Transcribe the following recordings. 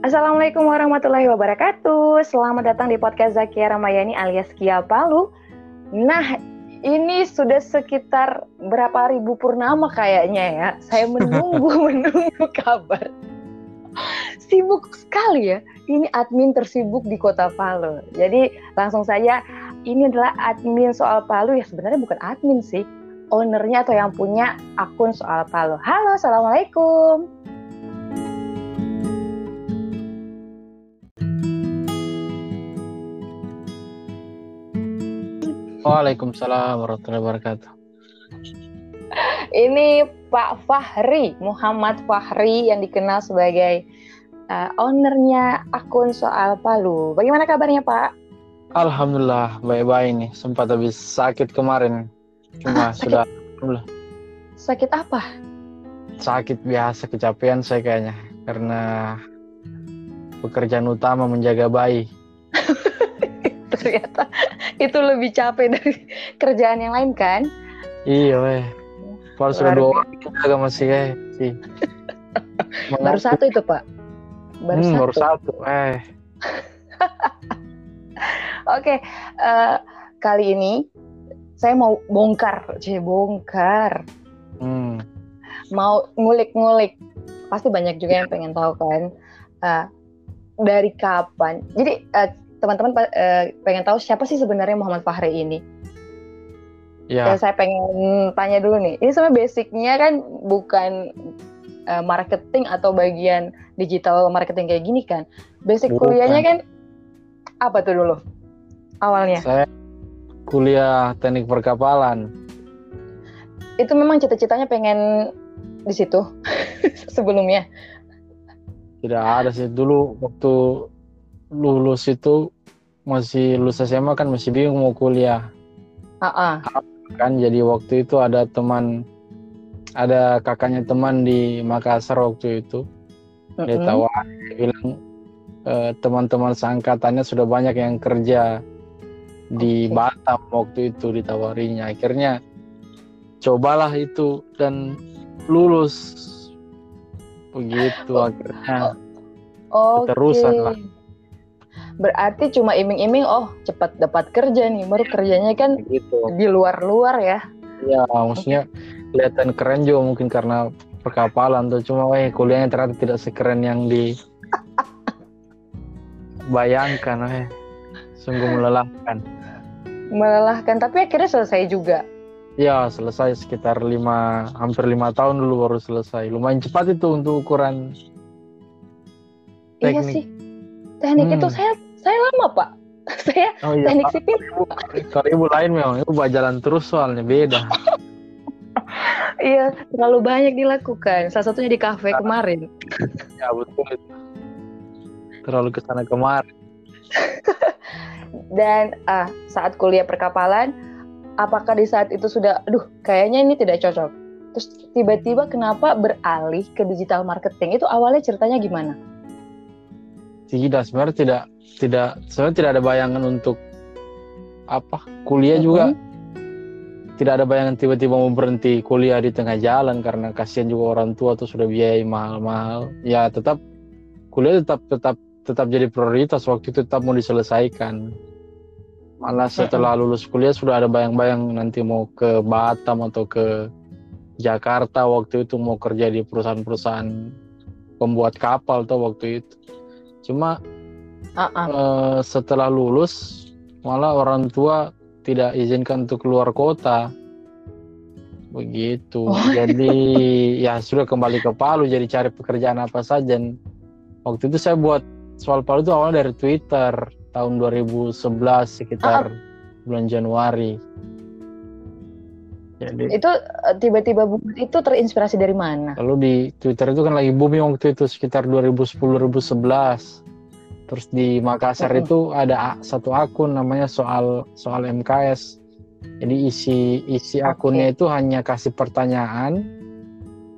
Assalamualaikum warahmatullahi wabarakatuh. Selamat datang di podcast Zakia Ramayani alias Kia Palu. Nah, ini sudah sekitar berapa ribu purnama kayaknya ya. Saya menunggu menunggu kabar. Sibuk sekali ya. Ini admin tersibuk di Kota Palu. Jadi langsung saja ini adalah admin soal Palu ya sebenarnya bukan admin sih. Ownernya atau yang punya akun soal Palu. Halo, assalamualaikum. Waalaikumsalam warahmatullahi wabarakatuh. Ini Pak Fahri, Muhammad Fahri yang dikenal sebagai uh, ownernya akun soal Palu. Bagaimana kabarnya Pak? Alhamdulillah baik-baik nih. Sempat habis sakit kemarin. Cuma ah, sakit. sudah alhamdulillah. Sakit apa? Sakit biasa kecapean saya kayaknya karena pekerjaan utama menjaga bayi. Ternyata itu lebih capek dari kerjaan yang lain kan? Iya, weh. Kalau sudah dua orang kita masih eh sih. baru satu itu pak. Baru hmm, satu. Baru satu, eh. Oke, okay, uh, eh, kali ini saya mau bongkar, cie bongkar. Hmm. Mau ngulik-ngulik. Pasti banyak juga yang pengen tahu kan. Uh, dari kapan? Jadi uh, teman-teman uh, pengen tahu siapa sih sebenarnya Muhammad Fahri ini. Ya. Dan saya pengen tanya dulu nih, ini sebenarnya basicnya kan bukan uh, marketing atau bagian digital marketing kayak gini kan. Basic bukan. kuliahnya kan apa tuh dulu awalnya? Saya kuliah teknik perkapalan. Itu memang cita-citanya pengen di situ sebelumnya? Tidak ada sih dulu waktu lulus itu masih lulus SMA kan masih bingung mau kuliah. Uh -uh. Kan jadi waktu itu ada teman ada kakaknya teman di Makassar waktu itu. Uh -uh. Dia dia bilang e, teman-teman seangkatannya sudah banyak yang kerja di okay. Batam waktu itu ditawarinya. Akhirnya cobalah itu dan lulus begitu oh. akhirnya oh, terusan lah berarti cuma iming-iming oh cepat dapat kerja nih. Baru kerjanya kan gitu. di luar-luar ya. Ya maksudnya kelihatan keren juga mungkin karena perkapalan tuh. Cuma eh kuliahnya ternyata tidak sekeren yang di bayangkan eh. Sungguh melelahkan. Melelahkan tapi akhirnya selesai juga. Ya selesai sekitar lima hampir lima tahun dulu baru selesai. Lumayan cepat itu untuk ukuran teknik. iya sih. Teknik hmm. itu saya saya lama pak. Saya oh, iya, teknik sipil. Kalau ibu lain memang. Ibu jalan terus soalnya beda. Iya terlalu banyak dilakukan. Salah satunya di kafe kemarin. Ya betul itu. Terlalu ke sana kemarin dan uh, saat kuliah perkapalan apakah di saat itu sudah aduh kayaknya ini tidak cocok. Terus tiba-tiba kenapa beralih ke digital marketing? Itu awalnya ceritanya gimana? Tidak sebenarnya tidak tidak sebenarnya tidak ada bayangan untuk apa? Kuliah mm -hmm. juga? Tidak ada bayangan tiba-tiba mau berhenti kuliah di tengah jalan karena kasihan juga orang tua tuh sudah biaya mahal-mahal. Ya tetap kuliah tetap tetap tetap jadi prioritas. Waktu itu tetap mau diselesaikan. Malah setelah lulus kuliah sudah ada bayang-bayang nanti mau ke Batam atau ke Jakarta. Waktu itu mau kerja di perusahaan-perusahaan pembuat kapal tuh waktu itu. Cuma uh -uh. Uh, setelah lulus malah orang tua tidak izinkan untuk keluar kota begitu oh. jadi ya sudah kembali ke Palu jadi cari pekerjaan apa saja waktu itu saya buat soal Palu itu awalnya dari Twitter tahun 2011 sekitar uh -uh. bulan Januari jadi itu eh, tiba-tiba itu terinspirasi dari mana? Lalu di Twitter itu kan lagi booming waktu itu sekitar 2010-2011. Terus di Makassar itu ada satu akun namanya soal soal MKS. Jadi isi isi akunnya itu hanya kasih pertanyaan,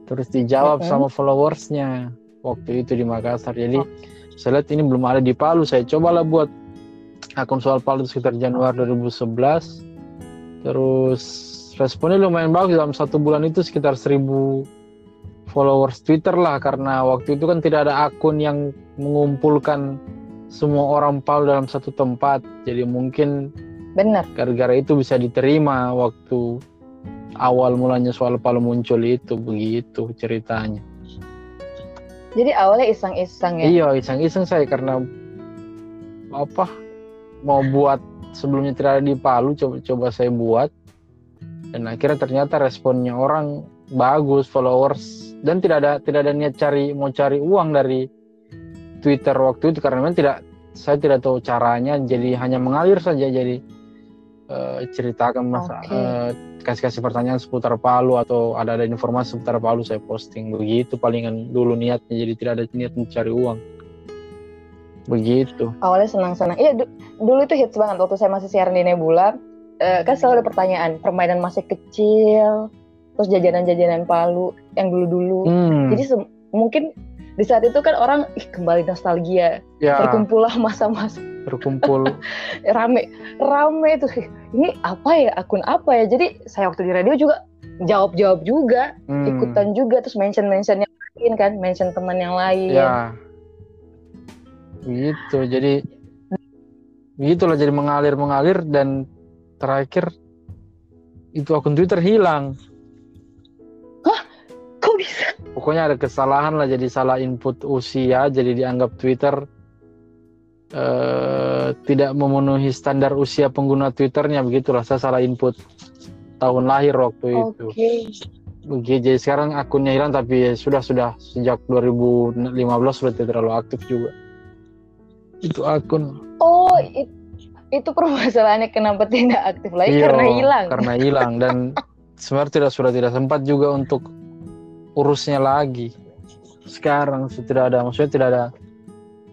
terus dijawab okay. sama followersnya waktu itu di Makassar. Jadi okay. saya lihat ini belum ada di Palu. Saya cobalah buat akun soal Palu sekitar Januari 2011. Terus responnya lumayan bagus dalam satu bulan itu sekitar seribu followers Twitter lah karena waktu itu kan tidak ada akun yang mengumpulkan semua orang Palu dalam satu tempat jadi mungkin benar. gara-gara itu bisa diterima waktu awal mulanya soal Palu muncul itu begitu ceritanya. Jadi awalnya iseng-iseng ya? Iya iseng-iseng saya karena apa mau buat sebelumnya tidak ada di Palu coba coba saya buat dan akhirnya ternyata responnya orang bagus followers dan tidak ada tidak ada niat cari mau cari uang dari Twitter waktu itu karena memang tidak saya tidak tahu caranya jadi hanya mengalir saja jadi uh, ceritakan masa okay. uh, eh, kasih kasih pertanyaan seputar Palu atau ada ada informasi seputar Palu saya posting begitu palingan dulu niatnya jadi tidak ada niat mencari uang begitu awalnya senang senang iya dulu itu hits banget waktu saya masih siaran di Nebula uh, kan selalu ada pertanyaan permainan masih kecil terus jajanan-jajanan Palu yang dulu-dulu. Hmm. Jadi mungkin di saat itu kan orang ih, kembali nostalgia, ya. berkumpullah masa-masa. Berkumpul. rame, rame itu. Ini apa ya akun apa ya? Jadi saya waktu di radio juga jawab-jawab juga, hmm. ikutan juga, terus mention-mention yang lain kan, mention teman yang lain. Ya. Gitu. Jadi begitulah jadi mengalir mengalir dan terakhir itu akun Twitter hilang pokoknya ada kesalahan lah jadi salah input usia jadi dianggap Twitter uh, tidak memenuhi standar usia pengguna Twitternya. Begitulah saya salah input tahun lahir waktu okay. itu begitu jadi sekarang akunnya hilang tapi sudah sudah sejak 2015 sudah tidak terlalu aktif juga. Itu akun. Oh it, itu permasalahannya kenapa tidak aktif lagi? Iyo, karena hilang. karena hilang. Dan sebenarnya tidak sudah tidak sempat juga untuk urusnya lagi. Sekarang sudah ada maksudnya tidak ada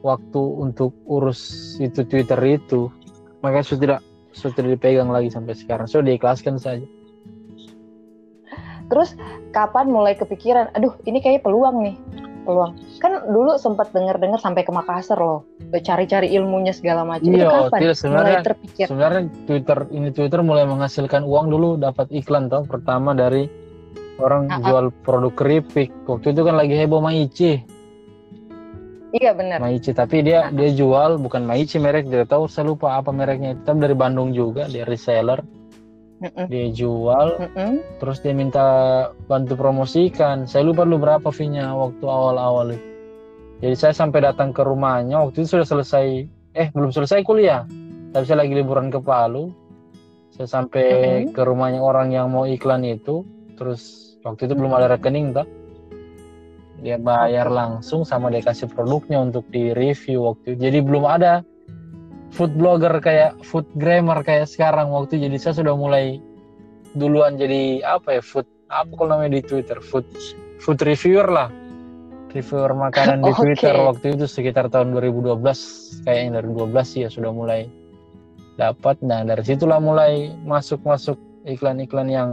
waktu untuk urus itu Twitter itu. Makanya sudah tidak sudah tidak dipegang lagi sampai sekarang. Sudah diikhlaskan saja. Terus kapan mulai kepikiran aduh ini kayak peluang nih peluang. Kan dulu sempat dengar-dengar sampai ke Makassar loh cari-cari ilmunya segala macam. Iya kapan tidak, sebenarnya, mulai terpikir? sebenarnya Twitter ini Twitter mulai menghasilkan uang dulu dapat iklan tau pertama dari orang uh -uh. jual produk keripik. Waktu itu kan lagi heboh Maici iya benar. Maici tapi dia uh -huh. dia jual bukan Maici merek dia tahu saya lupa apa mereknya. Tapi dari Bandung juga dia reseller. Dia jual -uh. terus dia minta bantu promosikan. Saya lupa dulu berapa fee-nya waktu awal-awal itu. Jadi saya sampai datang ke rumahnya waktu itu sudah selesai eh belum selesai kuliah. Tapi saya lagi liburan ke Palu. Saya sampai -huh. ke rumahnya orang yang mau iklan itu. Terus waktu itu belum ada rekening toh. Dia bayar langsung sama dia kasih produknya untuk di review waktu itu. Jadi belum ada food blogger kayak food grammar kayak sekarang. Waktu itu jadi saya sudah mulai duluan jadi apa ya food apa kalau namanya di Twitter? Food food reviewer lah. Reviewer makanan di okay. Twitter waktu itu sekitar tahun 2012 kayaknya dari 2012 sih ya sudah mulai dapat. Nah dari situlah mulai masuk masuk iklan-iklan yang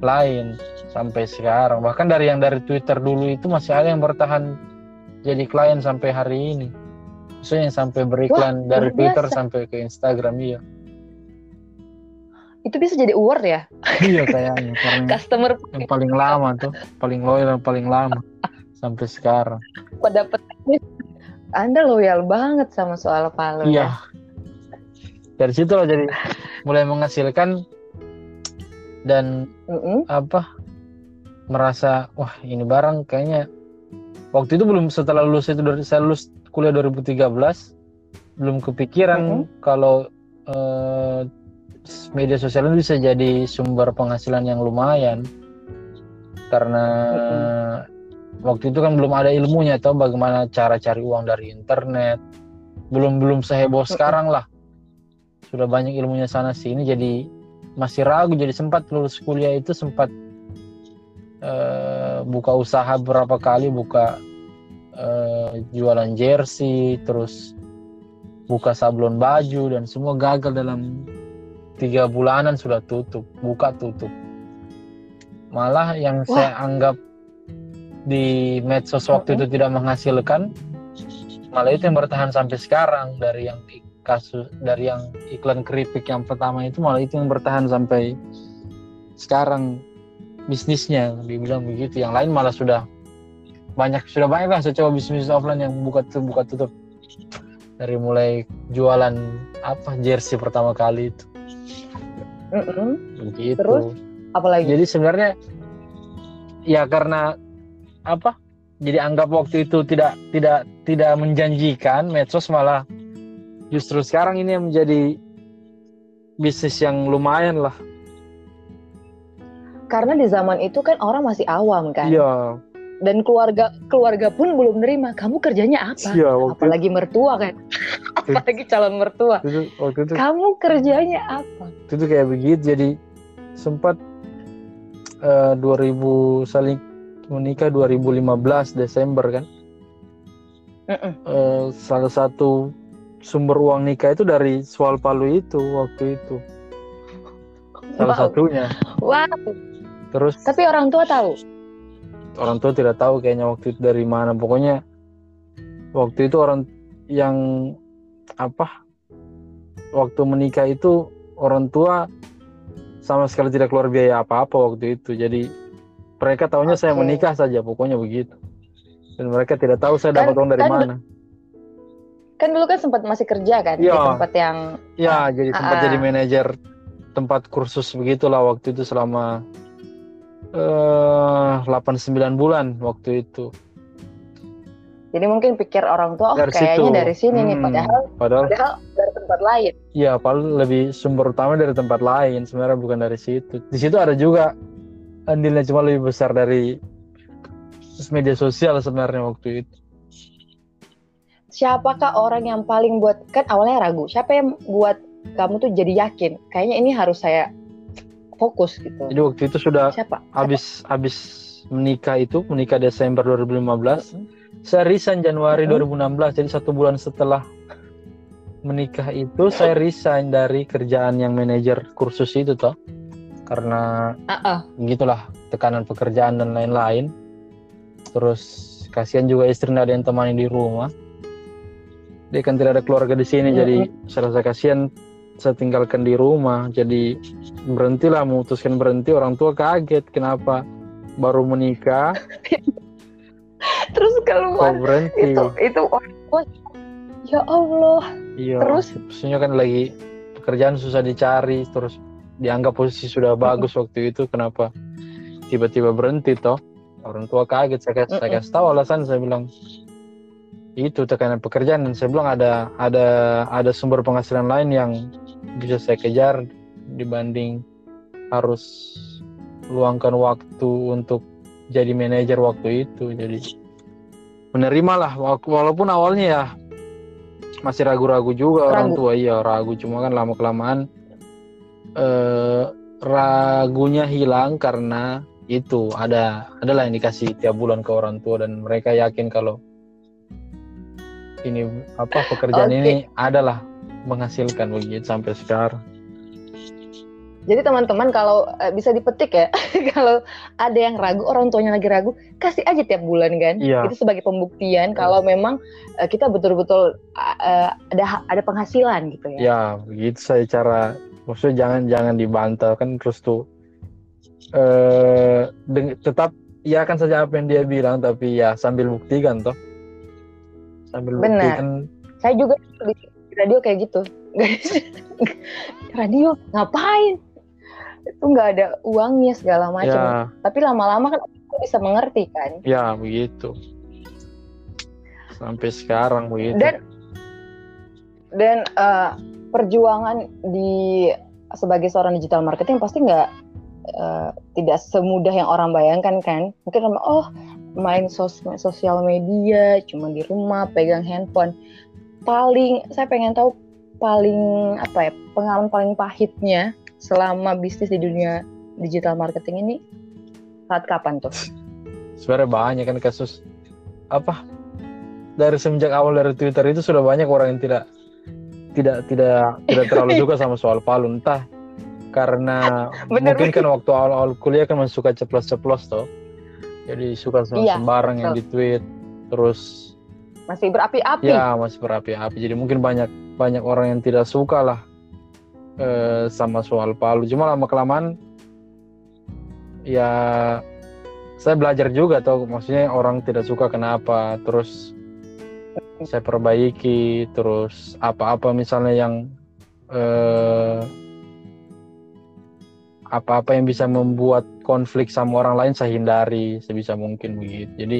lain sampai sekarang. Bahkan dari yang dari Twitter dulu itu masih ada yang bertahan jadi klien sampai hari ini. Maksudnya yang sampai beriklan Wah, dari Twitter biasa. sampai ke Instagram iya. Itu bisa jadi award ya? Iya kayaknya karena customer yang paling lama tuh paling loyal yang paling lama sampai sekarang. Kok dapet anda loyal banget sama soal Palu iya. ya? dari situ loh jadi mulai menghasilkan dan mm-hmm. apa merasa wah ini barang kayaknya waktu itu belum setelah lulus itu dari saya lulus kuliah 2013 belum kepikiran mm-hmm. kalau uh, media sosial itu bisa jadi sumber penghasilan yang lumayan karena mm-hmm. waktu itu kan belum ada ilmunya atau bagaimana cara cari uang dari internet belum belum seheboh mm-hmm. sekarang lah sudah banyak ilmunya sana sini jadi masih ragu jadi sempat lulus kuliah itu sempat uh, buka usaha berapa kali buka uh, jualan jersey terus buka sablon baju dan semua gagal dalam tiga bulanan sudah tutup buka tutup malah yang Wah. saya anggap di medsos waktu itu tidak menghasilkan malah itu yang bertahan sampai sekarang dari yang kasus dari yang iklan keripik yang pertama itu malah itu yang bertahan sampai sekarang bisnisnya. Dibilang begitu. Yang lain malah sudah banyak sudah banyak lah saya coba bisnis offline yang buka tutup buka tutup. Dari mulai jualan apa jersey pertama kali itu. Mm -mm. begitu. Terus? apalagi? Jadi sebenarnya ya karena apa jadi anggap waktu itu tidak tidak tidak menjanjikan medsos malah justru sekarang ini yang menjadi bisnis yang lumayan lah. Karena di zaman itu kan orang masih awam kan. Iya. Dan keluarga keluarga pun belum nerima kamu kerjanya apa? Iya waktu apalagi mertua kan. Apalagi calon mertua. Itu waktu itu. Kamu kerjanya apa? Itu tuh kayak begitu jadi sempat eh, 2000 saling menikah 2015 Desember kan. Mm-mm. Eh, salah satu sumber uang nikah itu dari soal palu itu waktu itu. Salah Wow. satunya. Wow. Terus tapi orang tua tahu? orang tua tidak tahu kayaknya waktu itu dari mana. Pokoknya waktu itu orang yang apa waktu menikah itu orang tua sama sekali tidak keluar biaya apa-apa waktu itu. Jadi mereka tahunya saya Oke. menikah saja pokoknya begitu. Dan mereka tidak tahu saya Kan- dapat uang dari kan- mana kan dulu kan sempat masih kerja kan di Iya. tempat yang ya jadi sempat ah. jadi manajer tempat kursus begitulah waktu itu selama eh 8-9 bulan waktu itu jadi mungkin pikir orang tua oh dari kayaknya situ dari sini nih Hmm, padahal padahal padahal dari tempat lain Iya, paling lebih sumber utama dari tempat lain sebenarnya bukan dari situ. Di situ ada juga andilnya cuma lebih besar dari media sosial sebenarnya waktu itu. Siapakah orang yang paling buat kan awalnya ragu siapa yang buat kamu tuh jadi yakin kayaknya ini harus saya fokus gitu Jadi waktu itu sudah siapa habis habis menikah itu menikah Desember 2015. Saya resign Januari Mm-mm. 2016. Jadi satu bulan setelah menikah itu saya resign dari kerjaan yang manajer kursus itu toh. Karena Ah, ah. begitulah tekanan pekerjaan dan lain-lain. Terus kasihan juga istri nggak ada yang temani di rumah. Dia kan tidak ada keluarga di sini, Mm-mm. jadi saya rasa kasihan saya tinggalkan di rumah. Jadi berhentilah memutuskan berhenti. Orang tua kaget kenapa baru menikah terus keluar berhenti. itu itu orang tua ya Allah Iya. terus? Maksudnya kan lagi pekerjaan susah dicari, terus dianggap posisi sudah bagus waktu itu, kenapa tiba-tiba berhenti toh? Orang tua kaget, saya, saya kasih tahu alasan, saya bilang itu tekanan pekerjaan dan saya bilang ada ada ada sumber penghasilan lain yang bisa saya kejar dibanding harus luangkan waktu untuk jadi manajer waktu itu jadi menerimalah wala- walaupun awalnya ya masih ragu-ragu juga orang Ragu. tua iya ragu cuma kan lama kelamaan eh, ragunya hilang karena itu ada adalah yang dikasih tiap bulan ke orang tua dan mereka yakin kalau ini apa pekerjaan Oke. ini adalah menghasilkan begitu sampai sekarang. Jadi teman-teman kalau eh, bisa dipetik ya kalau ada yang ragu orang tuanya lagi ragu kasih aja tiap bulan kan? Iya. itu sebagai pembuktian kalau memang eh, kita betul-betul eh, ada ada penghasilan gitu ya. Ya begitu saya cara maksudnya jangan jangan dibantah kan terus tuh eh tetap ya kan saja apa yang dia bilang tapi ya sambil buktikan toh sambil Benar. buktikan saya juga di radio kayak gitu. Radio ngapain? Itu nggak ada uangnya segala macam. Ya. Tapi lama-lama kan aku bisa mengerti kan? Ya begitu. Sampai sekarang begitu. Dan dan eh, perjuangan di sebagai seorang digital marketing pasti nggak eh, tidak semudah yang orang bayangkan kan? Mungkin orang, oh main sos sosial media cuma di rumah pegang handphone. Paling saya pengen tahu paling apa ya pengalaman paling pahitnya selama bisnis di dunia digital marketing ini saat kapan tuh? Sebenarnya banyak kan kasus apa dari semenjak awal dari Twitter itu sudah banyak orang yang tidak tidak tidak tidak terlalu suka sama soal palu. Entah karena Bener, mungkin kan waktu awal-awal kuliah kan masih suka ceplos-ceplos toh jadi suka sama Iya, sembarang yang di tweet terus masih berapi-api. Ya masih berapi-api. Jadi mungkin banyak banyak orang yang tidak suka lah eh, sama soal palu. Cuma lama kelamaan ya saya belajar juga tuh maksudnya orang tidak suka kenapa terus saya perbaiki terus apa-apa misalnya yang eh, apa-apa yang bisa membuat konflik sama orang lain saya hindari sebisa mungkin begitu. Jadi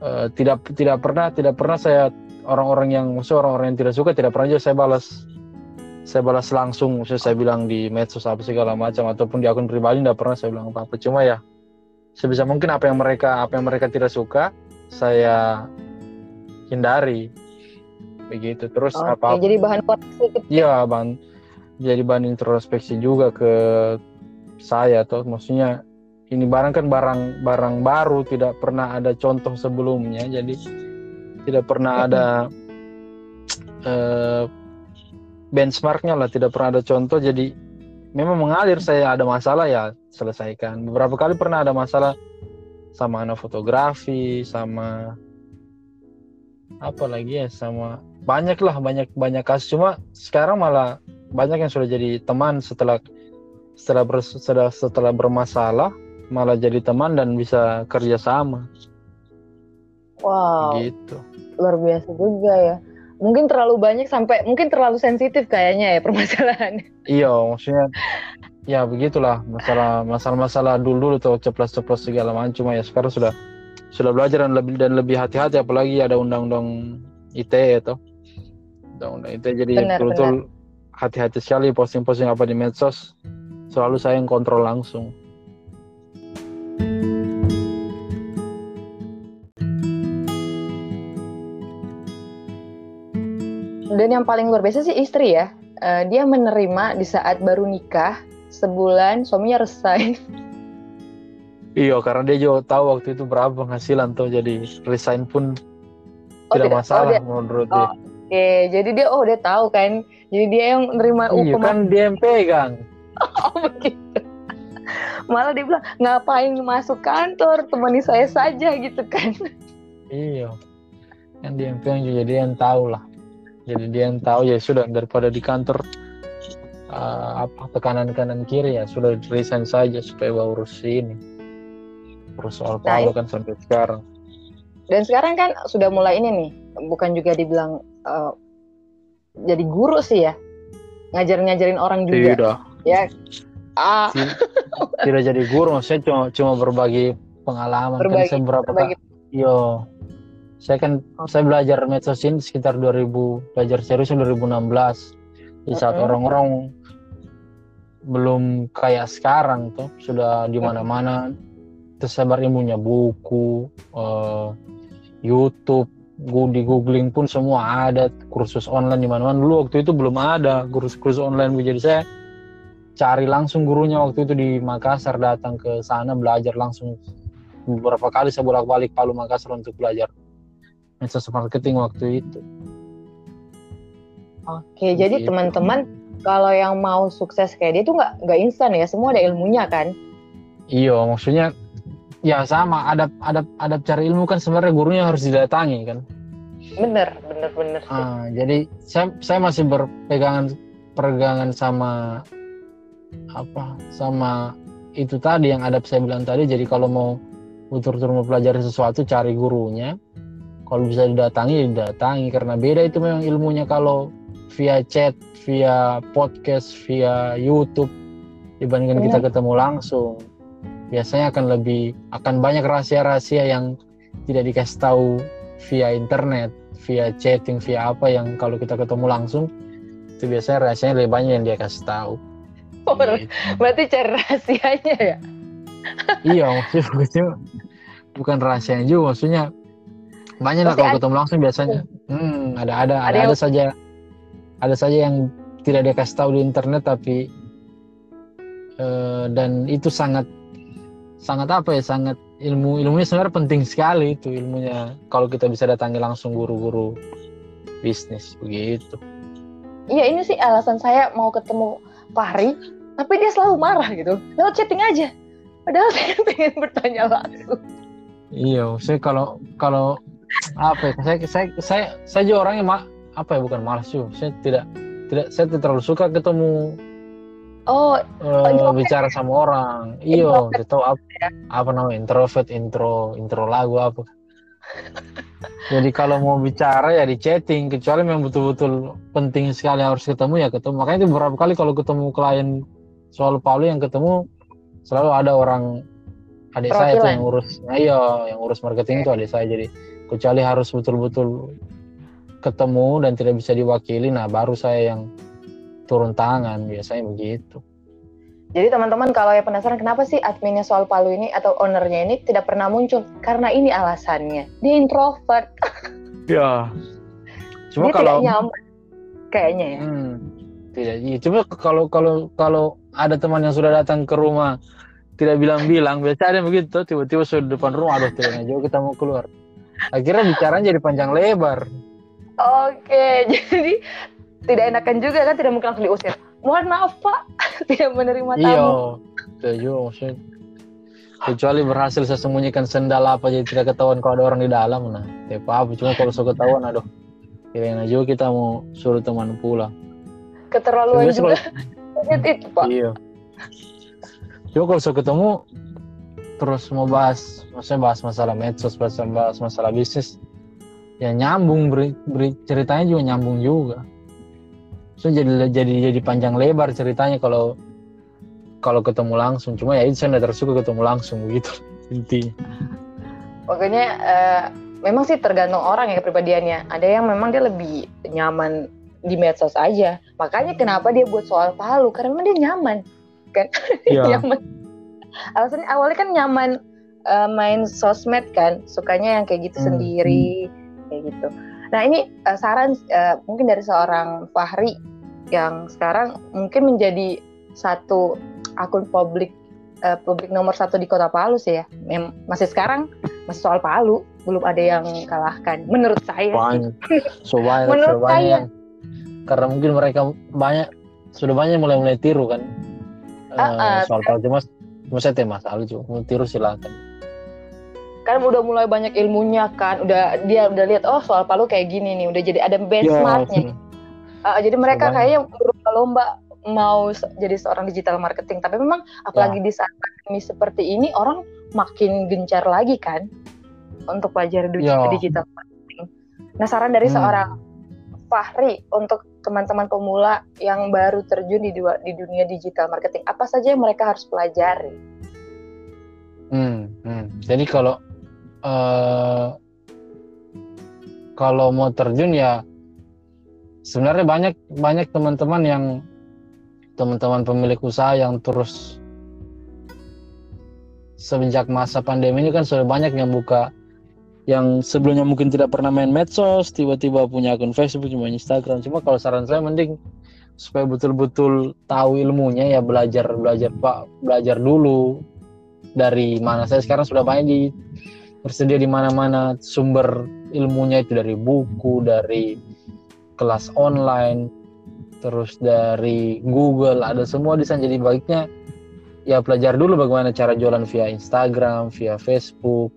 uh, tidak tidak pernah tidak pernah saya orang-orang yang maksudnya orang-orang yang tidak suka tidak pernah juga saya balas saya balas langsung maksudnya saya bilang di medsos apa segala macam ataupun di akun pribadi tidak pernah saya bilang apa-apa. Cuma ya sebisa mungkin apa yang mereka apa yang mereka tidak suka saya hindari. Begitu. Terus Oke, apa jadi bahan koreksi iya bahan jadi bahan introspeksi juga ke saya tuh maksudnya ini barang kan barang barang baru tidak pernah ada contoh sebelumnya. Jadi tidak pernah ada eh, benchmarknya lah tidak pernah ada contoh. Jadi memang mengalir saya ada masalah ya selesaikan. Beberapa kali pernah ada masalah sama anak fotografi sama apa lagi ya sama banyak lah banyak banyak kasus. Cuma sekarang malah banyak yang sudah jadi teman setelah setelah ber, setelah setelah bermasalah malah jadi teman dan bisa kerja sama. Wow. Gitu. Luar biasa juga ya. Mungkin terlalu banyak sampai mungkin terlalu sensitif kayaknya ya permasalahannya. Iya, maksudnya ya begitulah masalah masalah masalah dulu dulu tuh ceplos-ceplos segala macam cuma ya sekarang sudah sudah belajar dan lebih dan lebih hati-hati apalagi ada undang-undang ITE itu undang-undang ITE jadi betul-betul hati-hati sekali posting-posting apa di medsos. Selalu saya yang kontrol langsung. Dan yang paling luar biasa sih istri ya. Uh, dia menerima di saat baru nikah sebulan suaminya resign iya karena dia juga tahu waktu itu berapa penghasilan tuh jadi resign pun oh, tidak, tidak masalah oh, dia, menurut oh, dia Oke, jadi dia oh dia tahu kan jadi dia yang menerima iya, kan dia yang pegang. oh begitu. Malah dia bilang ngapain masuk kantor temani saya saja gitu kan. Iya. Kan dia yang pegang juga dia yang tahu lah. Jadi dia yang tahu ya sudah daripada di kantor uh, apa tekanan kanan kiri ya sudah resign saja supaya bawa urus ini. Urus soal nah, kan sampai sekarang. Dan sekarang kan sudah mulai ini nih, bukan juga dibilang uh, jadi guru sih ya. Ngajar-ngajarin orang juga. Tidak ya. Ah tidak jadi guru saya cuma cuma berbagi pengalaman. Kan berbagi, kan saya berapa berbagi. yo. Saya kan oh. saya belajar medsos ini sekitar 2000 belajar serius 2016 di saat orang-orang belum kayak sekarang tuh sudah di mana-mana. Tersebar ilmunya buku uh, YouTube di googling pun semua ada kursus online di mana-mana dulu waktu itu belum ada kursus-kursus online jadi saya cari langsung gurunya waktu itu di Makassar datang ke sana belajar langsung beberapa kali saya bolak-balik Palu Makassar untuk belajar medsos marketing waktu itu. Oke, jadi gitu. teman-teman kalau yang mau sukses kayak dia tuh nggak nggak instan ya, semua ada ilmunya kan? Iya, maksudnya ya sama. Adab adab adab cari ilmu kan sebenarnya gurunya harus didatangi kan? Bener bener bener. Sih. Ah, jadi saya saya masih berpegangan pergangan sama apa sama itu tadi yang adab saya bilang tadi. Jadi kalau mau betul-betul mempelajari sesuatu cari gurunya. Kalau bisa didatangi didatangi. Karena beda itu memang ilmunya kalau via chat via podcast via YouTube dibandingkan kita ketemu langsung biasanya akan lebih akan banyak rahasia-rahasia yang tidak dikasih tahu via internet, via chatting, via apa yang kalau kita ketemu langsung itu biasanya rahasianya lebih banyak yang dia kasih tahu. Oh, gitu. berarti cari rahasianya ya? iya, maksudnya bukan rahasianya juga, maksudnya banyak lah kalau ketemu langsung biasanya. Hmm, ada ada ada, ada, ada saja ada saja yang tidak dia kasih tahu di internet tapi uh, dan itu sangat sangat apa ya sangat ilmu. Ilmunya sebenarnya penting sekali itu ilmunya. Kalau kita bisa datangi langsung guru-guru bisnis begitu. Iya ini sih alasan saya mau ketemu Fahri tapi dia selalu marah gitu. Lewat chatting aja. Padahal saya pengen bertanya langsung. Iya saya kalau kalau apa ya saya saya saya saya juga orangnya mak apa ya bukan malas juga. Saya tidak tidak saya tidak terlalu suka ketemu Oh, uh, bicara sama orang. Iyo, tahu apa, ya? apa namanya introvert, intro, intro lagu apa. Jadi kalau mau bicara ya di chatting, kecuali memang betul-betul penting sekali harus ketemu ya ketemu. Makanya itu beberapa kali kalau ketemu klien soal Pauli yang ketemu selalu ada orang adik Perwakilan. saya tuh yang urus, nah, iya yang urus marketing itu adik saya. Jadi kecuali harus betul-betul ketemu dan tidak bisa diwakili, nah baru saya yang turun tangan biasanya begitu. Jadi teman-teman kalau yang penasaran kenapa sih adminnya soal Palu ini atau ownernya ini tidak pernah muncul? Karena ini alasannya. Dia introvert. Ya. Cuma Dia kalau tidak nyaman. Kayaknya ya. Hmm, tidak. Iya. Cuma kalau kalau kalau ada teman yang sudah datang ke rumah tidak bilang-bilang, biasa ada begitu, tiba-tiba sudah depan rumah, aduh tidak jauh kita mau keluar. Akhirnya bicaranya jadi panjang lebar. Oke, jadi tidak enakan juga kan tidak mungkin langsung diusir. Mohon maaf pak. Tidak menerima tamu. Iya. Setuju maksudnya. Kecuali berhasil saya sembunyikan sendal apa jadi tidak ketahuan kalau ada orang di dalam nah. Ya apa? Cuma kalau sudah ketahuan aduh. Kirain aja kita mau suruh teman pulang keterlaluan juga. Itu pak. Iya. Cuma kalau sudah ketemu terus mau bahas maksudnya bahas masalah medsos bahas, bahas masalah bisnis ya nyambung beri, beri ceritanya juga nyambung juga so jadi jadi jadi panjang lebar ceritanya kalau kalau ketemu langsung. Cuma ya itu saya tidak tersuka ketemu langsung gitu intinya. Pokoknya uh, memang sih tergantung orang ya kepribadiannya. Ada yang memang dia lebih nyaman di medsos aja. Makanya kenapa dia buat soal palu? Karena memang dia nyaman kan? Ya. nyaman. Alasannya awalnya kan nyaman uh, main sosmed kan. Sukanya yang kayak gitu hmm. sendiri hmm. kayak gitu Nah ini uh, saran uh, mungkin dari seorang Fahri yang sekarang mungkin menjadi satu akun publik uh, publik nomor satu di kota Palu sih ya. Mem masih sekarang masih soal Palu belum ada yang kalahkan menurut saya. Banyak, so banyak, menurut so banyak. saya. Karena mungkin mereka banyak sudah banyak mulai-mulai tiru kan uh, uh, soal Palu cuma cuma saya tema masalah juga tiru silakan kan udah mulai banyak ilmunya kan udah dia udah lihat oh soal Palu kayak gini nih udah jadi ada benchmarknya ya, uh, jadi mereka kayaknya berlomba mau jadi seorang digital marketing tapi memang apalagi ya. di saat pandemi seperti ini orang makin gencar lagi kan untuk belajar ya. digital marketing nah saran dari hmm. seorang Fahri untuk teman-teman pemula yang baru terjun di, dua, di dunia digital marketing apa saja yang mereka harus pelajari hmm, hmm. jadi kalau uh, kalau mau terjun ya sebenarnya banyak banyak teman-teman yang teman-teman pemilik usaha yang terus semenjak masa pandemi ini kan sudah banyak yang buka. Yang sebelumnya mungkin tidak pernah main medsos tiba-tiba punya akun Facebook cuma Instagram. Cuma kalau saran saya mending supaya betul-betul tahu ilmunya ya belajar belajar pak belajar dulu dari mana saya sekarang sudah banyak di tersedia di mana-mana sumber ilmunya itu dari buku, dari kelas online, terus dari Google, ada semua di sana. Jadi baiknya ya belajar dulu bagaimana cara jualan via Instagram, via Facebook.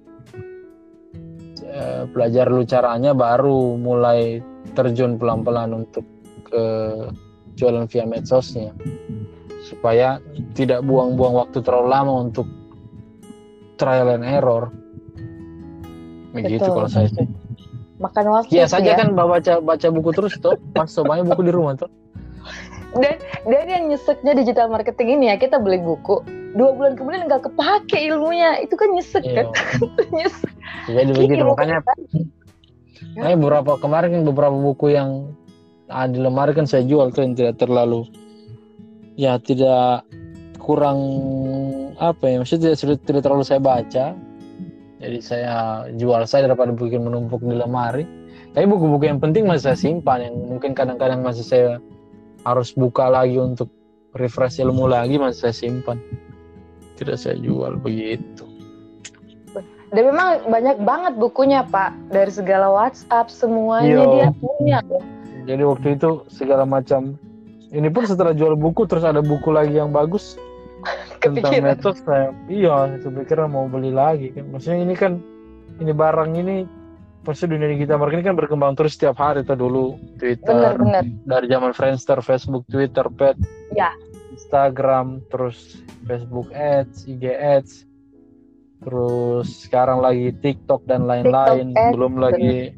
Eh, belajar dulu caranya baru mulai terjun pelan-pelan untuk ke jualan via medsosnya supaya tidak buang-buang waktu terlalu lama untuk trial and error begitu kalau saya. sih makan waktu ya saja ya. kan baca baca buku terus tuh pas banyak buku di rumah tuh dan dan yang nyeseknya digital marketing ini ya kita beli buku dua bulan kemudian nggak kepake ilmunya. Itu kan nyesek iya. kan? Nyesek. Jadi begitu. Makanya ya. beberapa kemarin beberapa buku yang ah, di lemari kan saya jual tuh yang tidak terlalu ya tidak kurang apa ya maksudnya tidak, tidak terlalu saya baca jadi saya jual saya daripada bikin menumpuk di lemari. Tapi buku-buku yang penting masih saya simpan yang mungkin kadang-kadang masih saya harus buka lagi untuk refresh ilmu lagi masih saya simpan. Tidak saya jual begitu. Dan memang banyak banget bukunya pak. Dari segala WhatsApp semuanya Yo. dia punya. Jadi waktu itu segala macam. Ini pun setelah jual buku terus ada buku lagi yang bagus tentang medsos saya iya saya mau beli lagi kan maksudnya ini kan ini barang ini pasti dunia digital marketing kan berkembang terus setiap hari itu dulu Twitter bener, bener. dari zaman Friendster, Facebook, Twitter, Pet. Ya. Instagram, terus Facebook Ads, IG Ads, terus sekarang lagi TikTok dan lain-lain, belum lagi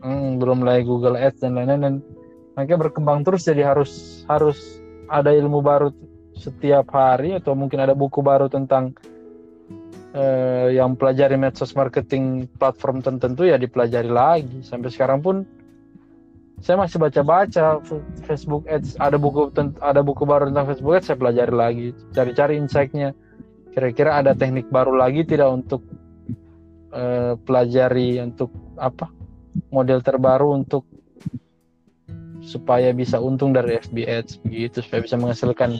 hmm, belum lagi Google Ads dan lain-lain dan mereka berkembang terus jadi harus harus ada ilmu baru setiap hari atau mungkin ada buku baru tentang uh, yang pelajari medsos marketing platform tertentu ya dipelajari lagi. Sampai sekarang pun saya masih baca-baca Facebook Ads. Ada buku ada buku baru tentang Facebook Ads saya pelajari lagi. Cari-cari insightnya. Kira-kira ada teknik baru lagi tidak untuk uh, pelajari untuk apa model terbaru untuk supaya bisa untung dari FB Ads begitu supaya bisa menghasilkan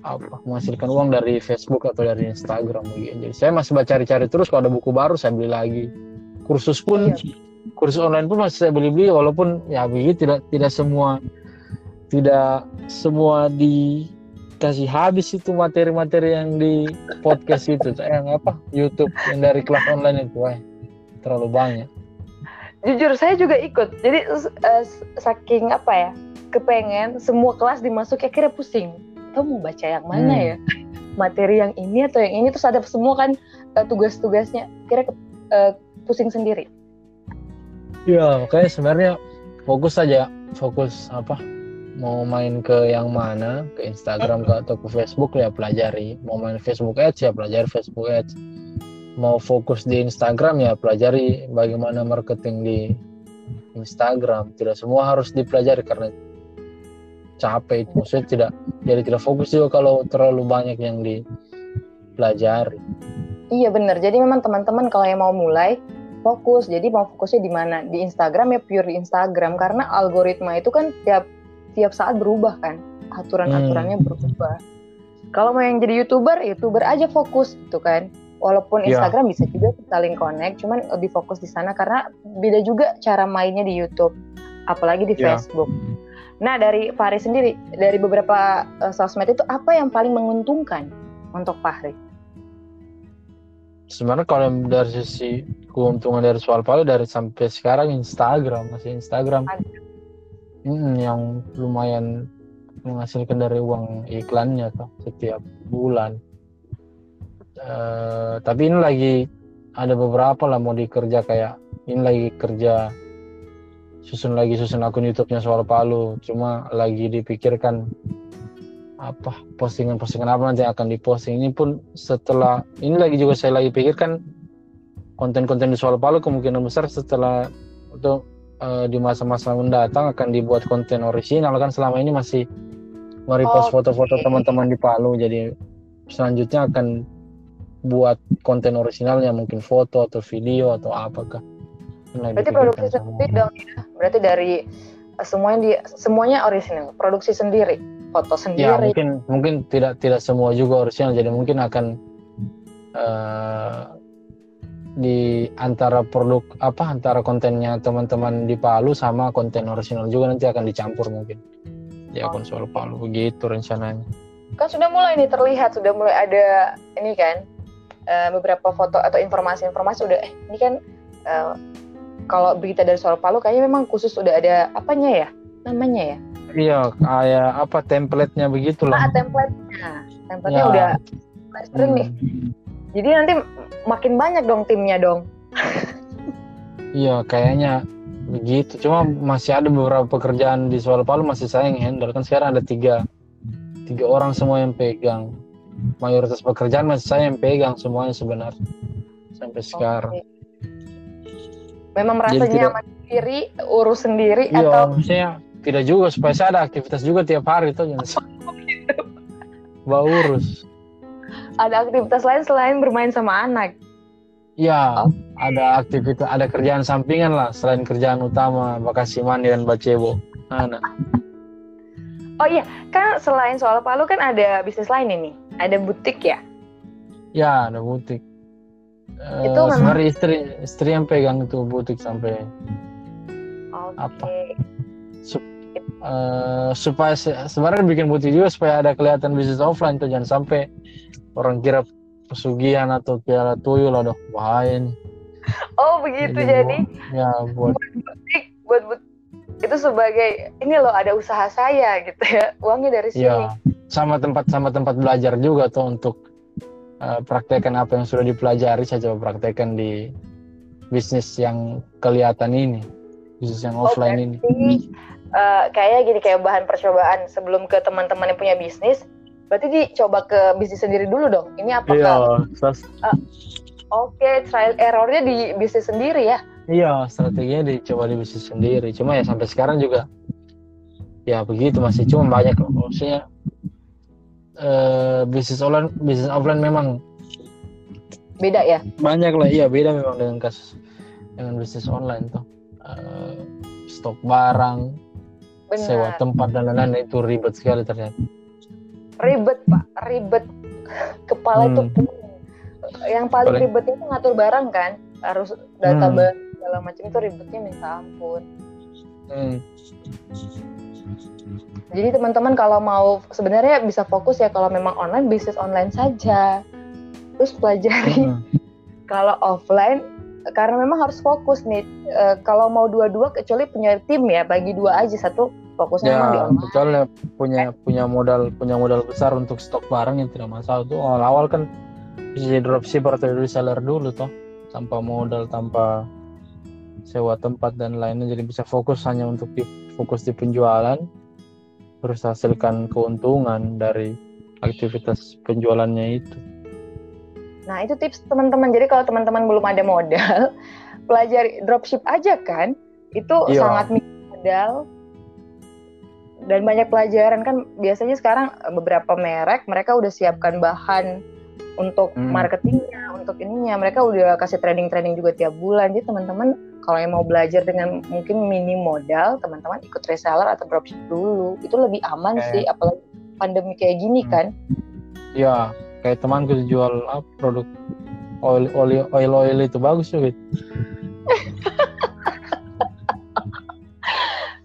apa menghasilkan uang dari Facebook atau dari Instagram begitu. Jadi saya masih baca cari-cari terus. Kalau ada buku baru saya beli lagi. Kursus pun iya. kursus online pun masih saya beli-beli walaupun ya begitu. Tidak tidak semua tidak semua dikasih habis itu materi-materi yang di podcast itu. Yang apa YouTube yang dari kelas online itu wah terlalu banyak jujur saya juga ikut jadi uh, saking apa ya kepengen semua kelas dimasuki akhirnya pusing Tahu mau baca yang mana hmm. ya materi yang ini atau yang ini terus ada semua kan uh, tugas-tugasnya kira uh, pusing sendiri Iya, kayak sebenarnya fokus saja, fokus apa? Mau main ke yang mana, ke Instagram ke atau ke Facebook ya pelajari. Mau main Facebook Ads ya pelajari Facebook Ads. Mau fokus di Instagram ya pelajari bagaimana marketing di Instagram. Tidak semua harus dipelajari karena capek itu. Maksudnya tidak jadi tidak fokus juga kalau terlalu banyak yang dipelajari. Iya benar. Jadi memang teman-teman kalau yang mau mulai fokus. Jadi mau fokusnya di mana? Di Instagram ya pure di Instagram karena algoritma itu kan tiap tiap saat berubah kan. Aturan-aturannya hmm. berubah. Kalau mau yang jadi YouTuber, YouTuber aja fokus gitu kan. Walaupun iya. Instagram yeah. bisa juga saling connect, cuman lebih fokus di sana karena beda juga cara mainnya di YouTube, apalagi di yeah. Facebook. Nah, dari Fahri sendiri, dari beberapa uh, sosmed itu apa yang paling menguntungkan untuk Fahri? sebenarnya kalau dari sisi keuntungan dari soal palu dari sampai sekarang Instagram masih Instagram hmm, yang lumayan menghasilkan dari uang iklannya tuh setiap bulan uh, tapi ini lagi ada beberapa lah mau dikerja kayak ini lagi kerja susun lagi susun akun YouTube-nya soal palu. Cuma lagi dipikirkan apa postingan-postingan apa nanti akan diposting. Ini pun setelah ini lagi juga saya lagi pikirkan konten-konten di soal Palu kemungkinan besar setelah untuk uh, di masa-masa mendatang akan dibuat konten original kan selama ini masih merepost oh, foto-foto teman-teman di Palu. Jadi selanjutnya akan buat konten originalnya mungkin foto atau video atau apakah berarti produksi sendiri dong ya. Berarti dari semuanya di semuanya original produksi sendiri foto ya, sendiri. Ya mungkin mungkin tidak tidak semua juga original jadi mungkin akan uh, di antara produk apa antara kontennya teman-teman di Palu sama konten original juga nanti akan dicampur mungkin. Di akun soal Palu begitu rencananya. Kan sudah mulai nih terlihat sudah mulai ada ini kan uh, beberapa foto atau informasi-informasi udah eh ini kan uh, kalau berita dari soal Palu kayaknya memang khusus udah ada apanya ya namanya ya Iya, kayak apa template-nya begitulah. Ah, template-nya. Template-nya ya. udah sering hmm. nih. Jadi nanti makin banyak dong timnya dong. iya, kayaknya begitu. Cuma masih ada beberapa pekerjaan di Suara Palu masih saya yang handle. Kan sekarang ada tiga, tiga orang semua yang pegang. Mayoritas pekerjaan masih saya yang pegang semuanya sebenarnya sampai sekarang. Okay. Memang merasa nyaman sendiri, urus sendiri iya, atau? Maksudnya tidak juga supaya saya ada aktivitas juga tiap hari tuh jangan bawa urus ada aktivitas lain selain bermain sama anak ya oh. ada aktivitas ada kerjaan sampingan lah selain kerjaan utama bakasi mandi dan bacebo anak oh iya kan selain soal palu kan ada bisnis lain ini ada butik ya? Ya ada butik. Itu uh, sebenarnya istri istri yang pegang itu butik sampai okay. apa? Uh, supaya se sebenarnya bikin putih juga supaya ada kelihatan bisnis offline tuh. Jangan sampai orang kira pesugihan atau kira tuyul ada bahaya nih. Oh begitu jadi, jadi? ya buat butik buat but itu sebagai ini loh ada usaha saya gitu ya. Uangnya dari sini. Ya, sama tempat sama tempat belajar juga tuh untuk uh, praktekkan apa yang sudah dipelajari saya coba praktekkan di bisnis yang kelihatan ini bisnis yang offline oh, ini. uh, kayaknya gini kayak bahan percobaan sebelum ke teman-teman yang punya bisnis berarti dicoba ke bisnis sendiri dulu dong. Ini apa iya, uh, oke okay, trial errornya di bisnis sendiri ya iya strateginya dicoba di bisnis sendiri. Cuma ya sampai sekarang juga ya begitu masih. Cuma banyak maksudnya uh, bisnis online bisnis offline memang beda ya? Banyak lah iya beda memang dengan kasus dengan bisnis online tuh. Uh, stok barang Benar. sewa tempat dan lain-lain itu ribet sekali ternyata. Ribet pak. Ribet. Kepala hmm. itu yang paling, paling ribet itu ngatur barang kan? Harus data hmm. Segala macam itu ribetnya minta ampun hmm. jadi teman-teman kalau mau sebenarnya bisa fokus ya kalau memang online bisnis online saja terus pelajari hmm. kalau offline karena memang harus fokus nih e, kalau mau dua-dua kecuali punya tim ya bagi dua aja satu fokusnya ya, di online. Kecuali punya punya modal punya modal besar untuk stok barang yang tidak masalah tuh awal-awal kan bisa jadi dropshipper atau reseller dulu toh tanpa modal tanpa sewa tempat dan lainnya jadi bisa fokus hanya untuk di, fokus di penjualan terus hasilkan keuntungan dari aktivitas penjualannya itu. Nah, itu tips teman-teman. Jadi kalau teman-teman belum ada modal, pelajari dropship aja kan. Itu iya. sangat modal dan banyak pelajaran kan biasanya sekarang beberapa merek mereka udah siapkan bahan untuk hmm. marketingnya, untuk ininya mereka udah kasih training-training juga tiap bulan. Jadi teman-teman kalau yang mau belajar dengan mungkin minim modal, teman-teman ikut reseller atau dropship dulu. Itu lebih aman okay. sih apalagi pandemi kayak gini hmm. kan. Iya, kayak temanku jual apa, produk oil oil oil oil itu bagus juga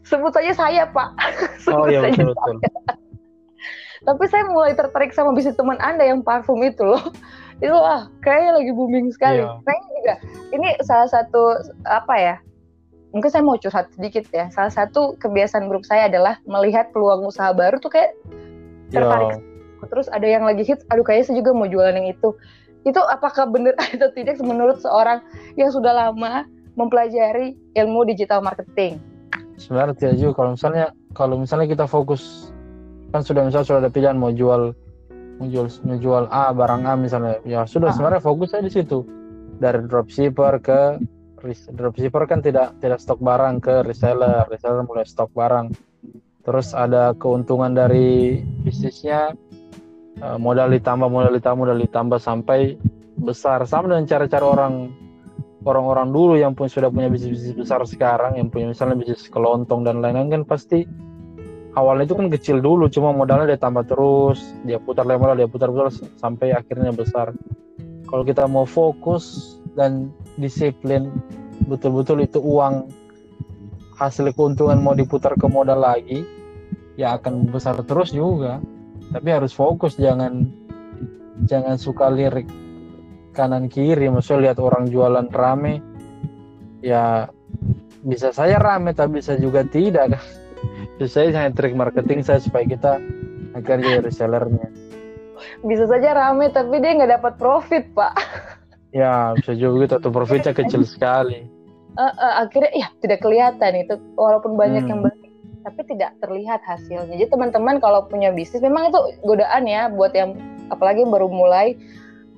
sebut saja saya pak oh iya betul betul tapi saya mulai tertarik sama bisnis teman anda yang parfum itu loh itu wah kayaknya lagi booming sekali. Iya. nah ini juga ini salah satu apa ya mungkin saya mau curhat sedikit ya. Salah satu kebiasaan grup saya adalah melihat peluang usaha baru tuh kayak tertarik. Iya terus ada yang lagi hits aduh kayaknya saya juga mau jualan yang itu. Itu apakah benar atau tidak menurut seorang yang sudah lama mempelajari ilmu digital marketing? Sebenarnya tidak juga. Kalau misalnya kalau misalnya kita fokus kan sudah misalnya sudah ada pilihan mau jual mau jual mau jual A barang A misalnya. Ya sudah ah. sebenarnya fokus aja di situ. Dari dropshipper ke dropshipper kan tidak tidak stok barang ke reseller. Reseller mulai stok barang. Terus ada keuntungan dari bisnisnya Eh, modal ditambah modal ditambah modal ditambah sampai besar. Sama dengan cara-cara orang orang-orang dulu yang pun sudah punya bisnis-bisnis besar sekarang yang punya misalnya bisnis kelontong dan lain-lain kan pasti awalnya itu kan kecil dulu cuma modalnya dia tambah terus dia putar modal dia putar putar sampai akhirnya besar. Kalau kita mau fokus dan disiplin betul-betul itu uang hasil keuntungan mau diputar ke modal lagi ya akan besar terus juga. Tapi harus fokus jangan jangan suka lirik kanan kiri. Maksudnya lihat orang jualan rame ya bisa saya rame tapi bisa juga tidak kan saya hanya trik marketing saya supaya kita agar jadi resellernya bisa saja rame tapi dia nggak dapat profit pak ya bisa juga gitu atau profitnya kecil sekali uh, uh, akhirnya ya tidak kelihatan itu walaupun banyak hmm. yang tapi tidak terlihat hasilnya. Jadi teman-teman kalau punya bisnis memang itu godaan ya buat yang apalagi yang baru mulai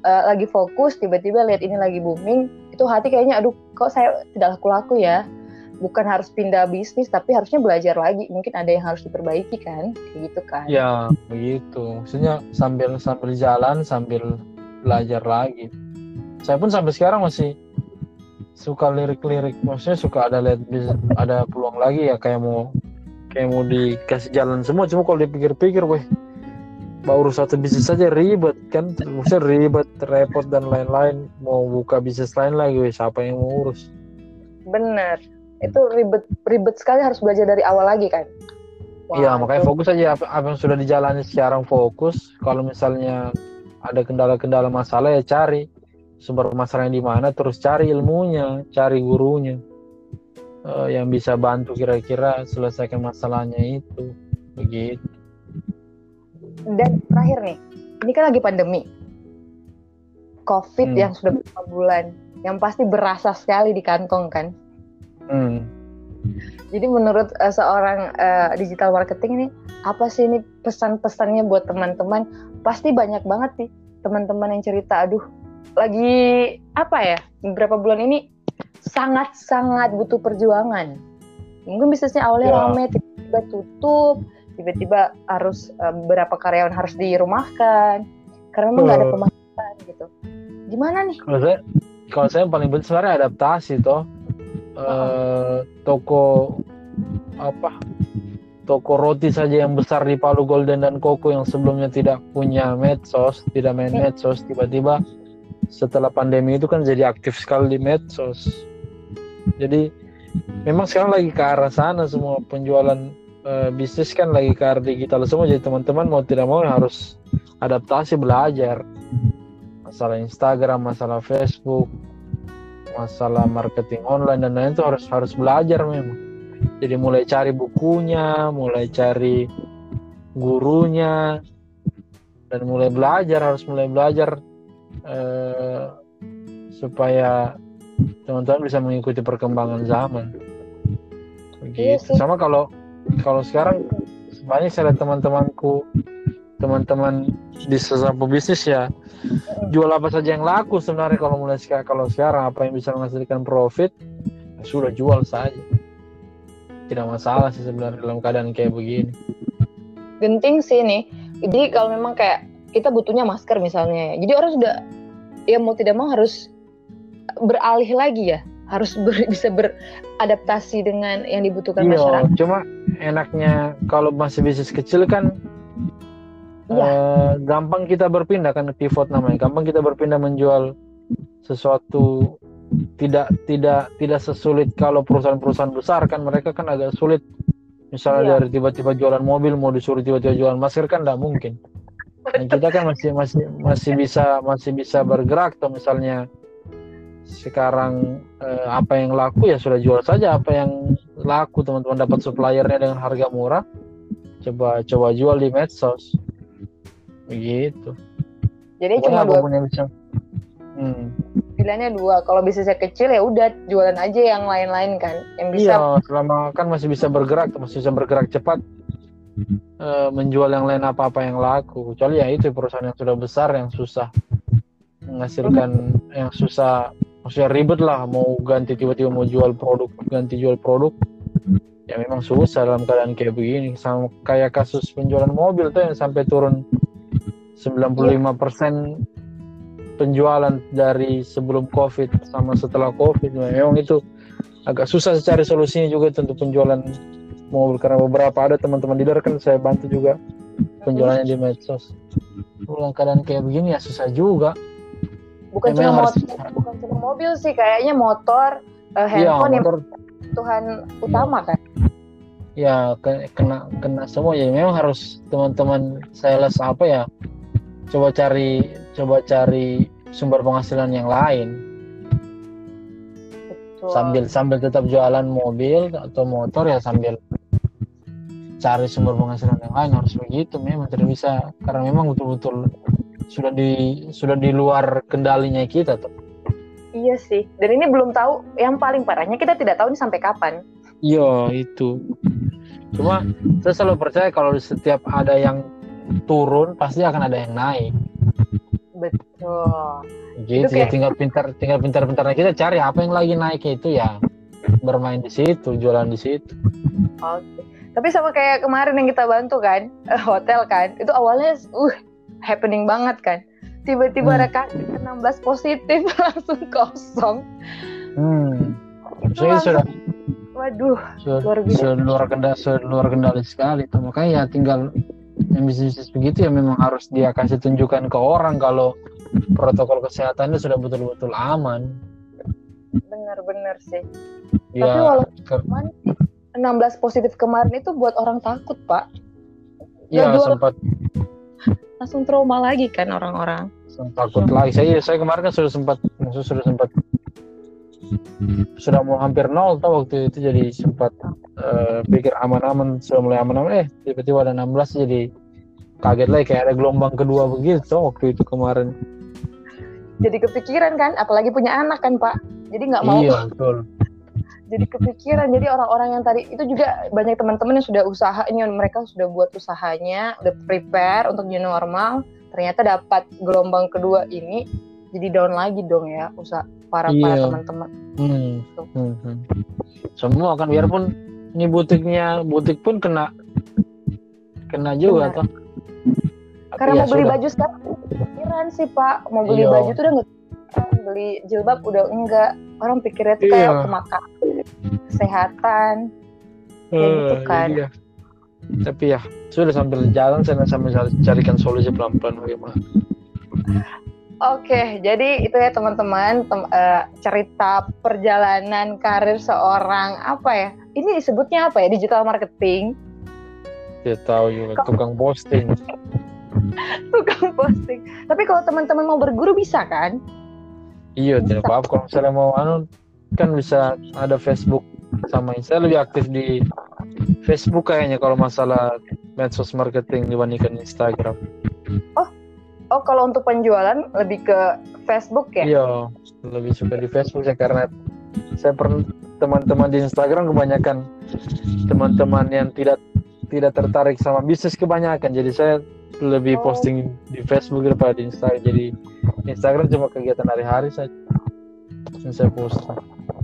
uh, lagi fokus tiba-tiba lihat ini lagi booming itu hati kayaknya aduh kok saya tidak laku-laku ya. Bukan harus pindah bisnis tapi harusnya belajar lagi. Mungkin ada yang harus diperbaiki kan kayak gitu kan. Ya, begitu. Maksudnya sambil sambil jalan sambil belajar lagi. Saya pun sampai sekarang masih suka lirik-lirik maksudnya suka ada lihat ada peluang lagi ya kayak mau kayak mau dikasih jalan semua cuma kalau dipikir-pikir weh baru satu bisnis saja ribet kan maksudnya ribet repot dan lain-lain mau buka bisnis lain lagi weh siapa yang mau urus bener itu ribet ribet sekali harus belajar dari awal lagi kan? Iya makanya fokus aja. Apa, apa yang sudah dijalani sekarang fokus. Kalau misalnya ada kendala-kendala masalah ya cari. Sumber masalahnya di mana terus cari ilmunya cari gurunya. Uh, yang bisa bantu kira-kira selesaikan masalahnya itu. Begitu. Dan terakhir nih ini kan lagi pandemi. Covid hmm. yang sudah beberapa bulan yang pasti berasa sekali di kantong kan hmm. jadi menurut uh, seorang uh, digital marketing ini apa sih ini pesan-pesannya buat teman-teman pasti banyak banget sih teman-teman yang cerita aduh lagi apa ya beberapa bulan ini sangat-sangat butuh perjuangan mungkin bisnisnya awalnya yeah. rame tiba-tiba tutup tiba-tiba harus um, beberapa karyawan harus dirumahkan karena memang nggak uh. ada pemasukan gitu gimana nih kalau saya kalau saya paling penting sebenarnya adaptasi toh uh, toko apa toko roti saja yang besar di Palu Golden dan Koko yang sebelumnya tidak punya medsos, tidak main hmm. medsos, tiba-tiba setelah pandemi itu kan jadi aktif sekali di medsos. Jadi memang sekarang lagi ke arah sana semua penjualan uh, bisnis kan lagi ke arah digital semua jadi teman-teman mau tidak mau harus adaptasi belajar masalah Instagram masalah Facebook masalah marketing online dan lain itu harus harus belajar memang. Jadi mulai cari bukunya mulai cari gurunya dan mulai belajar harus mulai belajar uh, supaya teman-teman bisa mengikuti perkembangan zaman. Begitu iya sama kalau kalau sekarang banyak saya lihat teman-temanku teman-teman di sesama bisnis ya jual apa saja yang laku sebenarnya kalau mulai sekarang kalau sekarang apa yang bisa menghasilkan profit ya sudah jual saja. Tidak masalah sih sebenarnya dalam keadaan kayak begini. Genting sih nih jadi kalau memang kayak kita butuhnya masker misalnya jadi orang sudah ya mau tidak mau harus beralih lagi ya harus ber, bisa beradaptasi dengan yang dibutuhkan iya, masyarakat. Cuma enaknya kalau masih bisnis kecil kan iya. eh, gampang kita berpindah kan pivot namanya. Gampang kita berpindah menjual sesuatu tidak tidak tidak sesulit kalau perusahaan-perusahaan besar kan mereka kan agak sulit. Misalnya iya. dari tiba-tiba jualan mobil mau disuruh tiba-tiba jualan masker kan tidak mungkin. Dan kita kan masih masih masih bisa masih bisa bergerak atau misalnya sekarang eh, apa yang laku ya sudah jual saja apa yang laku teman-teman dapat suppliernya dengan harga murah coba coba jual di medsos begitu jadi Pokoknya cuma dua yang bisa hmm. pilihannya dua. Kalau bisnisnya kecil ya udah jualan aja yang lain-lain kan yang bisa iya selama kan masih bisa bergerak masih bisa bergerak cepat uh, menjual yang lain apa-apa yang laku. Kecuali ya itu perusahaan yang sudah besar yang susah menghasilkan yang susah maksudnya ribet lah mau ganti tiba-tiba mau jual produk ganti jual produk ya memang susah dalam keadaan kayak begini. Sama kayak kasus penjualan mobil tuh yang sampai turun 95% penjualan dari sebelum covid sama setelah covid. Memang itu agak susah cari solusinya juga tentu penjualan mobil karena beberapa ada teman-teman dealer kan saya bantu juga penjualannya di medsos. Dalam keadaan kayak begini ya susah juga. Bukan cuma motor bukan cuma mobil sih kayaknya motor uh, handphone ya, motor, yang Tuhan utama kan ya kena kena semua ya. Memang harus teman-teman sales apa ya coba cari coba cari sumber penghasilan yang lain Betul. sambil sambil tetap jualan mobil atau motor ya sambil cari sumber penghasilan yang lain harus begitu memang tidak bisa karena memang betul-betul sudah di sudah di luar kendalinya kita tuh. Iya sih. Dan ini belum tahu yang paling parahnya kita tidak tahu ini sampai kapan. Iya, itu. Cuma saya selalu percaya kalau setiap ada yang turun pasti akan ada yang naik. Betul. Gitu itu ya tinggal pintar tinggal pintar-pintarnya kita cari apa yang lagi naik itu ya bermain di situ, jualan di situ. Oke. Tapi sama kayak kemarin yang kita bantu kan, hotel kan, itu awalnya uh happening banget kan tiba-tiba hmm. kasus 16 positif langsung kosong hmm. Saya sudah waduh sudah, luar biasa sudah luar kendali sudah luar kendali sekali tuh makanya ya tinggal yang bisnis begitu ya memang harus dia kasih tunjukkan ke orang kalau protokol kesehatannya sudah betul-betul aman. Benar-benar sih. Ya, tapi walaupun 16 positif kemarin itu buat orang takut pak. Iya sempat. Langsung trauma lagi kan orang-orang. Takut lagi. Saya saya kemarin kan sudah sempat maksud sudah sempat sudah mau hampir nol tau waktu itu jadi sempat uh, pikir aman-aman sudah mulai aman-aman. Eh tiba-tiba ada 16 jadi kaget lagi kayak ada gelombang kedua begitu waktu itu kemarin. Jadi kepikiran kan apalagi punya anak kan pak. Jadi nggak mau iya betul. Jadi kepikiran jadi orang-orang yang tadi itu juga banyak teman-teman yang sudah usahanya mereka sudah buat usahanya udah prepare untuk new normal. Ternyata dapat gelombang kedua ini jadi down lagi dong ya usaha para iya. para teman-teman hmm. Gitu. Hmm, hmm. semua kan biarpun ini butiknya butik pun kena kena juga Benar. toh karena ya, mau beli sudah. baju sekarang pikiran sih pak mau beli Iyo. baju tuh udah nggak beli jilbab udah enggak orang pikirnya tuh kayak iya. makan kesehatan kayak uh, gitu kan iya. tapi ya sudah sambil jalan saya sambil carikan solusi pelan-pelan bagaimana Oke, jadi itu ya teman-teman tem uh, cerita perjalanan karir seorang apa ya? Ini disebutnya apa ya? Digital marketing. Tidak tahu juga tukang posting. tukang posting. Tapi kalau teman-teman mau berguru bisa kan? Iya, tidak apa-apa. Kalau misalnya mau anu kan bisa ada Facebook sama saya lebih aktif di Facebook kayaknya kalau masalah medsos marketing dibandingkan Instagram. Oh, oh kalau untuk penjualan lebih ke Facebook ya? Iya, lebih suka di Facebook ya karena saya pernah teman-teman di Instagram kebanyakan teman-teman yang tidak tidak tertarik sama bisnis kebanyakan. Jadi saya lebih oh. posting di Facebook daripada di Instagram. Jadi Instagram cuma kegiatan hari-hari saja yang saya post.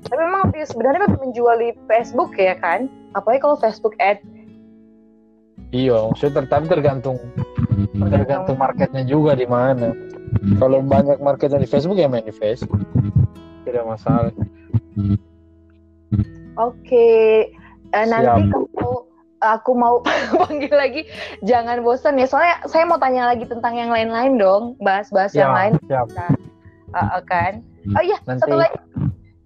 Tapi memang sebenarnya kan menjual di Facebook ya kan? Apalagi kalau Facebook ad. Iya, saya tertarik tergantung tergantung marketnya juga di mana. Kalau banyak marketnya di Facebook ya main di Facebook. Tidak masalah. Oke, okay. uh, nanti kalau aku mau panggil lagi jangan bosan ya soalnya saya mau tanya lagi tentang yang lain-lain dong bahas-bahas ya, yang lain siap. uh, kan oh iya Nanti... satu lagi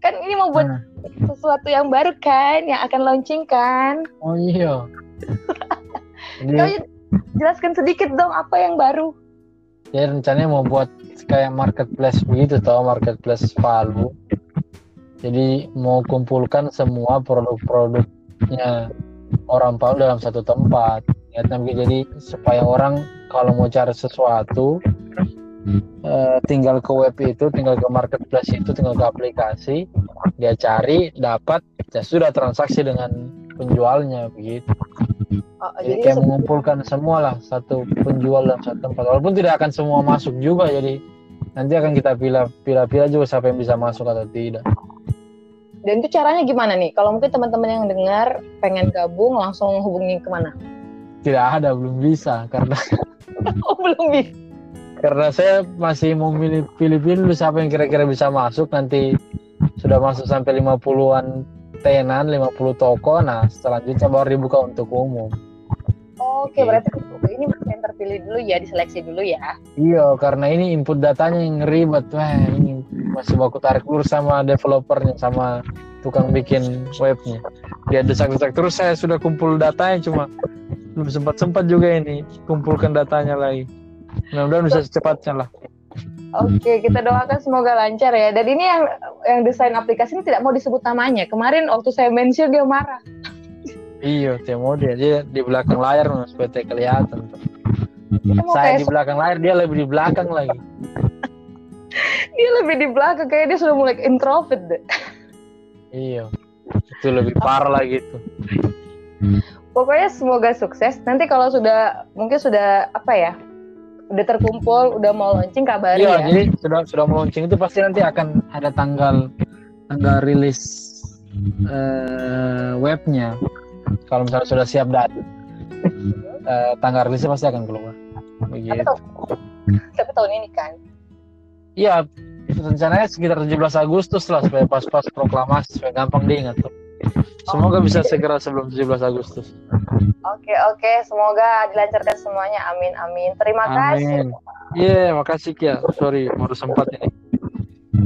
kan ini mau buat uh. sesuatu yang baru kan yang akan launching kan oh iya Jadi... jelaskan sedikit dong apa yang baru. Ya rencananya mau buat kayak marketplace begitu tau marketplace Palu jadi mau kumpulkan semua produk-produknya orang Palu dalam satu tempat. Begitu. Jadi supaya orang kalau mau cari sesuatu uh, tinggal ke web itu tinggal ke marketplace itu tinggal ke aplikasi dia cari dapat ya sudah transaksi dengan penjualnya begitu oh, jadi, jadi kayak mengumpulkan semua lah satu penjual dalam satu tempat walaupun tidak akan semua masuk juga jadi nanti akan kita pilih pilih-pilih juga siapa yang bisa masuk atau tidak dan itu caranya gimana nih? Kalau mungkin teman-teman yang dengar pengen gabung langsung hubungi ke mana? Tidak ada, belum bisa karena oh, belum bisa. Karena saya masih mau pilih pilih siapa yang kira-kira bisa masuk nanti sudah masuk sampai 50-an tenan, 50 toko. Nah, selanjutnya baru dibuka untuk umum. Oke, okay, berarti ini yang terpilih dulu ya, diseleksi dulu ya. Iya, karena ini input datanya yang ribet. Wah, ini masih baku tarik lurus sama developernya, sama tukang bikin webnya. Dia desak-desak terus saya sudah kumpul datanya cuma belum sempat-sempat juga ini kumpulkan datanya lagi. Mudah-mudahan bisa secepatnya lah. Oke, kita doakan semoga lancar ya. Dan ini yang yang desain aplikasi ini tidak mau disebut namanya. Kemarin waktu saya mention dia marah. Iya, dia dia di belakang layar supaya tidak kelihatan. Saya di belakang layar, dia lebih di belakang lagi. dia lebih di belakang, kayak dia sudah mulai introvert deh. Iya, itu lebih parah lagi itu. Pokoknya semoga sukses. Nanti kalau sudah mungkin sudah apa ya, udah terkumpul, udah mau launching kabarin iya, ya. jadi sudah sudah mau launching itu pasti nanti akan ada tanggal tanggal rilis uh, webnya kalau misalnya sudah siap dan uh, tanggal rilisnya pasti akan keluar. Begitu. Tapi, tahun, tapi tahun ini kan? Iya, rencananya sekitar 17 Agustus lah supaya pas-pas proklamasi supaya gampang diingat tuh. Semoga bisa segera sebelum 17 Agustus. Oke oke, semoga dilancarkan semuanya. Amin amin. Terima amin. kasih. Iya, yeah, makasih Kia. Sorry, baru sempat ini.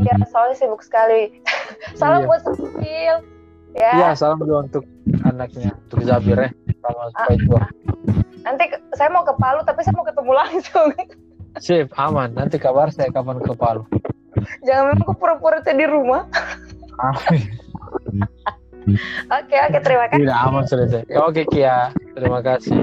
Iya, soalnya sibuk sekali. Salam yeah. buat Sepil. Ya. Iya, salam juga untuk anaknya, untuk Zabir ya, sama ah. Nanti saya mau ke Palu, tapi saya mau ketemu langsung. Sip, aman. Nanti kabar saya kapan ke Palu. Jangan memang pura-pura di rumah. Amin. Oke oke terima kasih. Tidak aman sudah. Oke Kia terima kasih.